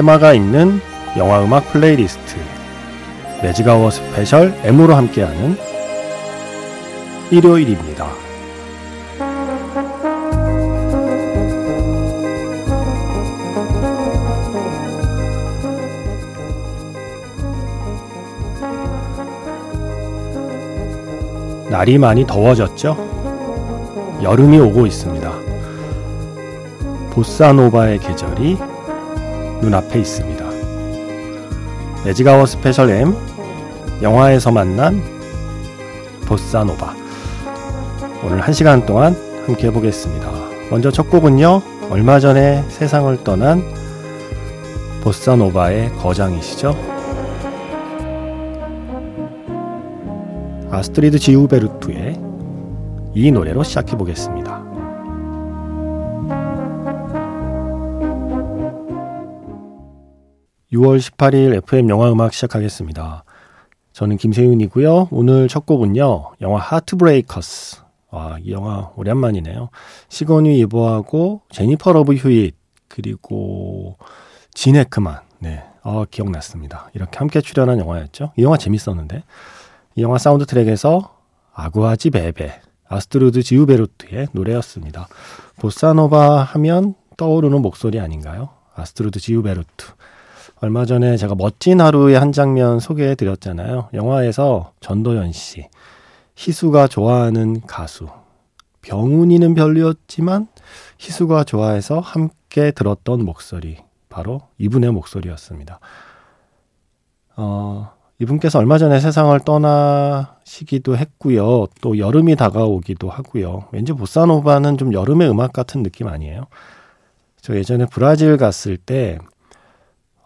테마가 있는 영화 음악 playlist magic hour special M으로 함께하는 일요일입니다. 날이 많이 더워졌죠? 여름이 오고 있습니다. 보사노바의 계절이 눈앞에 있습니다. magic hour special M 영화에서 만난 보사노바 오늘 한 시간 동안 함께 해보겠습니다. 먼저 첫 곡은요 얼마 전에 세상을 떠난 보사노바의 거장이시죠 아스트루드 지우베르투의 이 노래로 시작해 보겠습니다. 6월 18일 FM 영화 음악 시작하겠습니다. 저는 김세윤이고요. 오늘 첫 곡은요. 영화 Heartbreakers. 와, 이 영화 오랜만이네요. 시고니 위버하고 제니퍼 러브 휴잇 그리고 진 해크먼. 네. 어, 기억났습니다. 이렇게 함께 출연한 영화였죠. 이 영화 재밌었는데. 이 영화 사운드 트랙에서 Água de Beber, 아스트루드 지우베르트의 노래였습니다. 보사노바 하면 떠오르는 목소리 아닌가요? 아스트루드 지우베르트. 얼마 전에 제가 멋진 하루의 한 장면 소개해 드렸잖아요. 영화에서 전도연 씨, 희수가 좋아하는 가수. 병훈이는 별로였지만 희수가 좋아해서 함께 들었던 목소리. 바로 이분의 목소리였습니다. 어, 이분께서 얼마 전에 세상을 떠나시기도 했고요. 또 여름이 다가오기도 하고요. 왠지 보사노바는 좀 여름의 음악 같은 느낌 아니에요? 저 예전에 브라질 갔을 때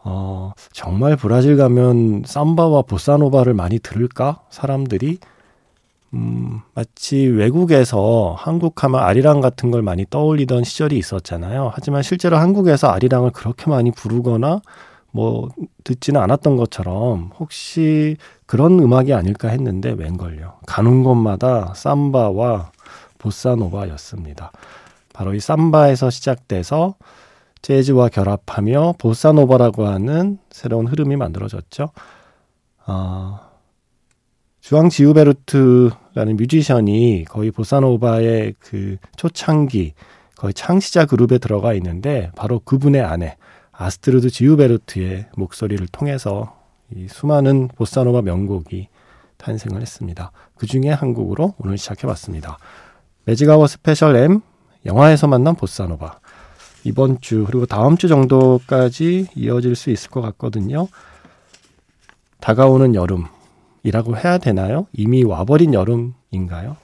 어, 정말 브라질 가면 삼바와 보사노바를 많이 들을까? 사람들이 음, 마치 외국에서 한국 하면 아리랑 같은 걸 많이 떠올리던 시절이 있었잖아요. 하지만 실제로 한국에서 아리랑을 그렇게 많이 부르거나 뭐 듣지는 않았던 것처럼 혹시 그런 음악이 아닐까 했는데 웬걸요. 가는 곳마다 삼바와 보사노바였습니다. 바로 이 삼바에서 시작돼서 재즈와 결합하며 보사노바라고 하는 새로운 흐름이 만들어졌죠. 어, 주앙 지우베르트라는 뮤지션이 거의 보사노바의 그 초창기 거의 창시자 그룹에 들어가 있는데 바로 그분의 아내 아스트루드 지우베르트의 목소리를 통해서 이 수많은 보사노바 명곡이 탄생을 했습니다. 그 중에 한 곡으로 오늘 시작해봤습니다. magic hour special M 영화에서 만난 보사노바 이번 주 그리고 다음 주 정도까지 이어질 수 있을 것 같거든요. 다가오는 여름이라고 해야 되나요? 이미 와버린 여름인가요?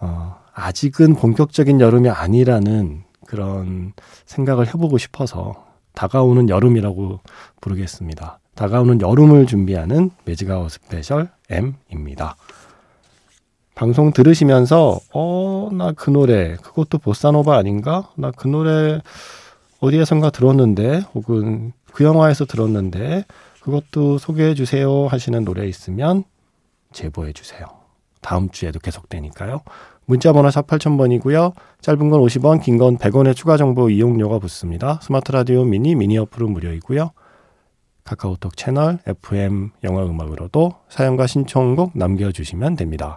어, 아직은 본격적인 여름이 아니라는 그런 생각을 해보고 싶어서 다가오는 여름이라고 부르겠습니다. 다가오는 여름을 준비하는 magic hour special M입니다. 방송 들으시면서 어 나 그 노래 그것도 보사노바 아닌가? 나 그 노래 어디에선가 들었는데 혹은 그 영화에서 들었는데 그것도 소개해 주세요 하시는 노래 있으면 제보해 주세요. 다음 주에도 계속되니까요. 문자 번호 샵 8000번이고요. 짧은 건 50원, 긴 건 100원의 추가 정보 이용료가 붙습니다. 스마트 라디오 미니 미니 어플은 무료이고요. 카카오톡 채널 FM 영화 음악으로도 사연과 신청곡 남겨주시면 됩니다.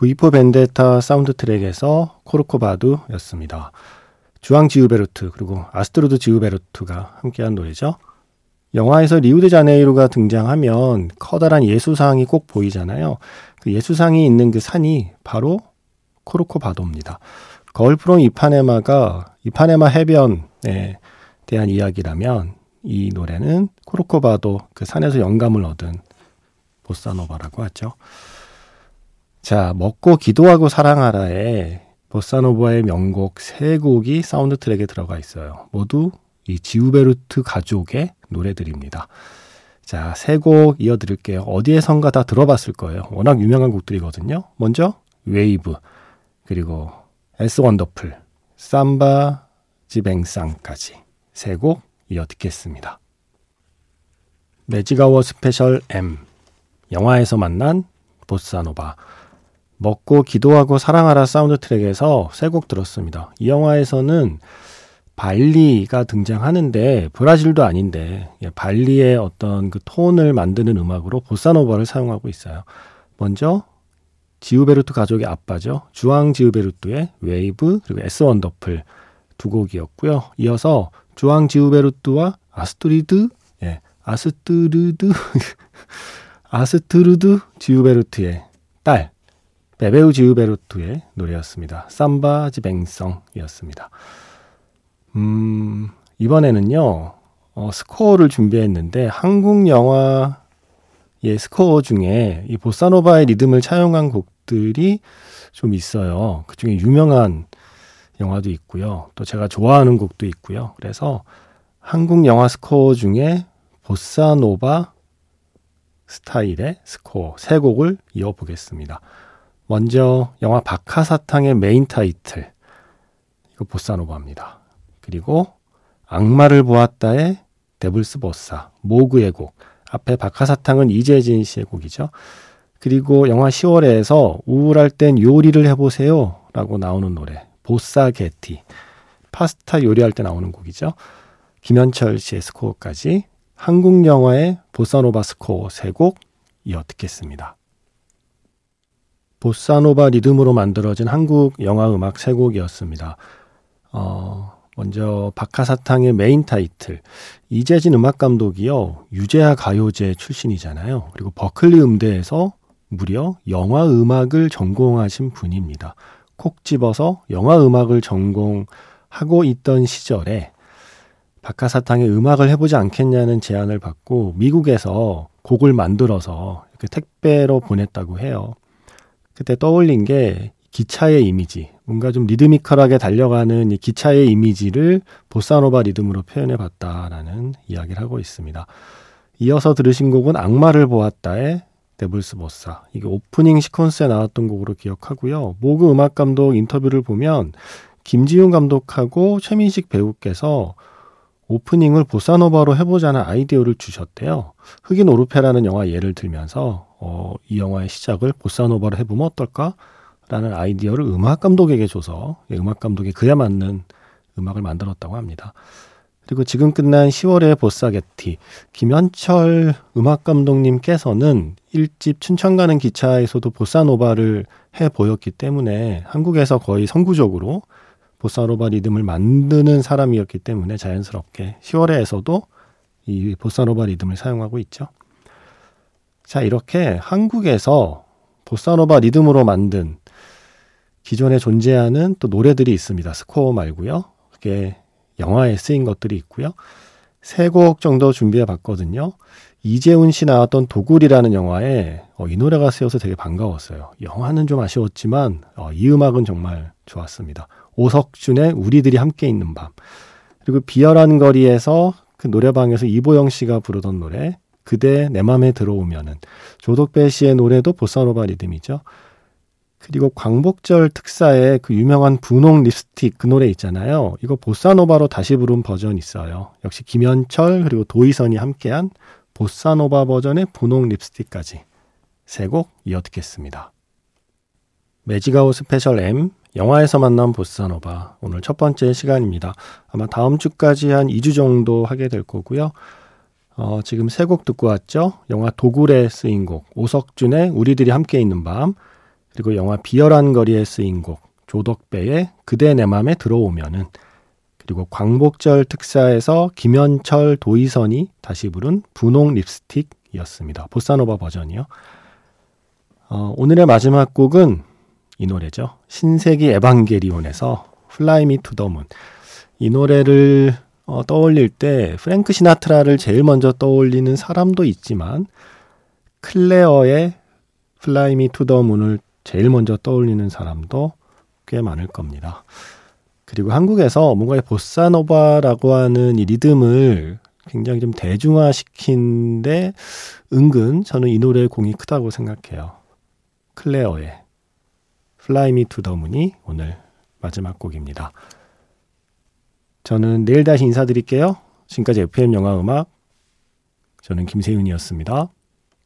V for Vendetta 사운드 트랙에서 코르코바두였습니다. 주앙 지우베르트 그리고 아스트루드 지우베르트가 함께한 노래죠. 영화에서 리우데자네이루가 등장하면 커다란 예수상이 꼭 보이잖아요. 그 예수상이 있는 그 산이 바로 코르코바도입니다. Girl from Ipanema가 이파네마 해변에 대한 이야기라면 이 노래는 코르코바도 그 산에서 영감을 얻은 보사노바라고 하죠. 자, 먹고 기도하고 사랑하라에 보사노바의 명곡 세 곡이 사운드 트랙에 들어가 있어요. 모두 이 지우베르트 가족의 노래들입니다. 자, 세 곡 이어드릴게요. 어디에선가 다 들어봤을 거예요. 워낙 유명한 곡들이거든요. 먼저 웨이브, 그리고 'S Wonderful, Samba da Bênção까지 세 곡 이어 듣겠습니다. Magic Hour Special M 영화에서 만난 보사노바 먹고 기도하고 사랑하라 사운드 트랙에서 세 곡 들었습니다. 이 영화에서는 발리가 등장하는데 브라질도 아닌데 예, 발리의 어떤 그 톤을 만드는 음악으로 보사노바를 사용하고 있어요. 먼저 지우베르트 가족의 아빠죠. 주앙 지우베르트의 웨이브 그리고 'S Wonderful 두 곡이었고요. 이어서 주앙 지우베르트와 아스트리드 예, 아스트르드 아스트르드 지우베르트의 딸 베베우 지우베르트의 노래였습니다. Samba da Bênção이었습니다. 음, 이번에는요. 어, 스코어를 준비했는데 한국 영화의 스코어 중에 이 보사노바의 리듬을 차용한 곡들이 좀 있어요. 그 중에 유명한 영화도 있고요. 또 제가 좋아하는 곡도 있고요. 그래서 한국 영화 스코어 중에 보사노바 스타일의 스코어 세 곡을 이어보겠습니다. 먼저 영화 박하사탕의 메인 타이틀 이거 보사노바입니다. 그리고 악마를 보았다의 Devil's Bossa 모그의 곡 앞에 박하사탕은 이재진 씨의 곡이죠. 그리고 영화 시월애에서 우울할 땐 요리를 해보세요 라고 나오는 노래 보사게티 파스타 요리할 때 나오는 곡이죠. 김현철 씨의 스코어까지 한국 영화의 보사노바 스코어 3곡 이어 듣겠습니다. 보사노바 리듬으로 만들어진 한국 영화 음악 3곡이었습니다. 어, 먼저 박하사탕의 메인 타이틀 이재진 음악 감독이요 유재하 가요제 출신이잖아요. 그리고 버클리 음대에서 무려 영화 음악을 전공하신 분입니다. 콕 집어서 영화 음악을 전공하고 있던 시절에 박하사탕의 음악을 해보지 않겠냐는 제안을 받고 미국에서 곡을 만들어서 이렇게 택배로 보냈다고 해요. 그때 떠올린 게 기차의 이미지, 뭔가 좀 리드미컬하게 달려가는 이 기차의 이미지를 보사노바 리듬으로 표현해 봤다라는 이야기를 하고 있습니다. 이어서 들으신 곡은 악마를 보았다의 데블스 보사. 이게 오프닝 시퀀스에 나왔던 곡으로 기억하고요. 모그 음악 감독 인터뷰를 보면 김지훈 감독하고 최민식 배우께서 오프닝을 보사노바로 해보자는 아이디어를 주셨대요. 흑인 오르페라는 영화 예를 들면서 어, 이 영화의 시작을 보사노바로 해보면 어떨까? 라는 아이디어를 음악 감독에게 줘서 음악 감독이 그에 맞는 음악을 만들었다고 합니다. 그리고 지금 끝난 10월의 보사게티 김현철 음악 감독님께서는 1집 춘천 가는 기차에서도 보사노바를 해 보였기 때문에 한국에서 거의 선구적으로 보사노바 리듬을 만드는 사람이었기 때문에 자연스럽게 10월에서도 이 보사노바 리듬을 사용하고 있죠. 자, 이렇게 한국에서 보사노바 리듬으로 만든 기존에 존재하는 또 노래들이 있습니다. 스코어 말고요. 그게 영화에 쓰인 것들이 있고요. 세 곡 정도 준비해 봤거든요. 이재훈 씨 나왔던 도굴이라는 영화에 어, 이 노래가 쓰여서 되게 반가웠어요. 영화는 좀 아쉬웠지만 어, 이 음악은 정말 좋았습니다. 오석준의 우리들이 함께 있는 밤. 그리고 비열한 거리에서 그 노래방에서 이보영 씨가 부르던 노래 그대 내 맘에 들어오면은 조덕배 씨의 노래도 보사노바 리듬이죠. 그리고 광복절 특사의 그 유명한 분홍 립스틱 그 노래 있잖아요. 이거 보사노바로 다시 부른 버전 있어요. 역시 김현철 그리고 도희선이 함께한 보사노바 버전의 분홍 립스틱까지 세 곡 이어 듣겠습니다. Magic Hour Special M 영화에서 만난 보사노바 오늘 첫 번째 시간입니다. 아마 다음 주까지 한 2주 정도 하게 될 거고요. 어, 지금 세 곡 듣고 왔죠. 영화 도굴에 쓰인 곡 오석준의 우리들이 함께 있는 밤 그리고 영화 비열한 거리에 쓰인 곡 조덕배의 그대 내 맘에 들어오면은 그리고 광복절 특사에서 김현철 도희선이 다시 부른 분홍 립스틱이었습니다. 보사노바 버전이요. 어, 오늘의 마지막 곡은 이 노래죠. 신세기 에반게리온에서 Fly Me to the Moon. 이 노래를 어, 떠올릴 때 프랭크 시나트라를 제일 먼저 떠올리는 사람도 있지만 클레어의 Fly Me to the Moon을 제일 먼저 떠올리는 사람도 꽤 많을 겁니다. 그리고 한국에서 뭔가 보사노바라고 하는 이 리듬을 굉장히 좀 대중화시킨데 은근 저는 이 노래의 공이 크다고 생각해요. 클레어의 Fly Me to the Moon이 오늘 마지막 곡입니다. 저는 내일 다시 인사드릴게요. 지금까지 FM 영화 음악 저는 김세윤이었습니다.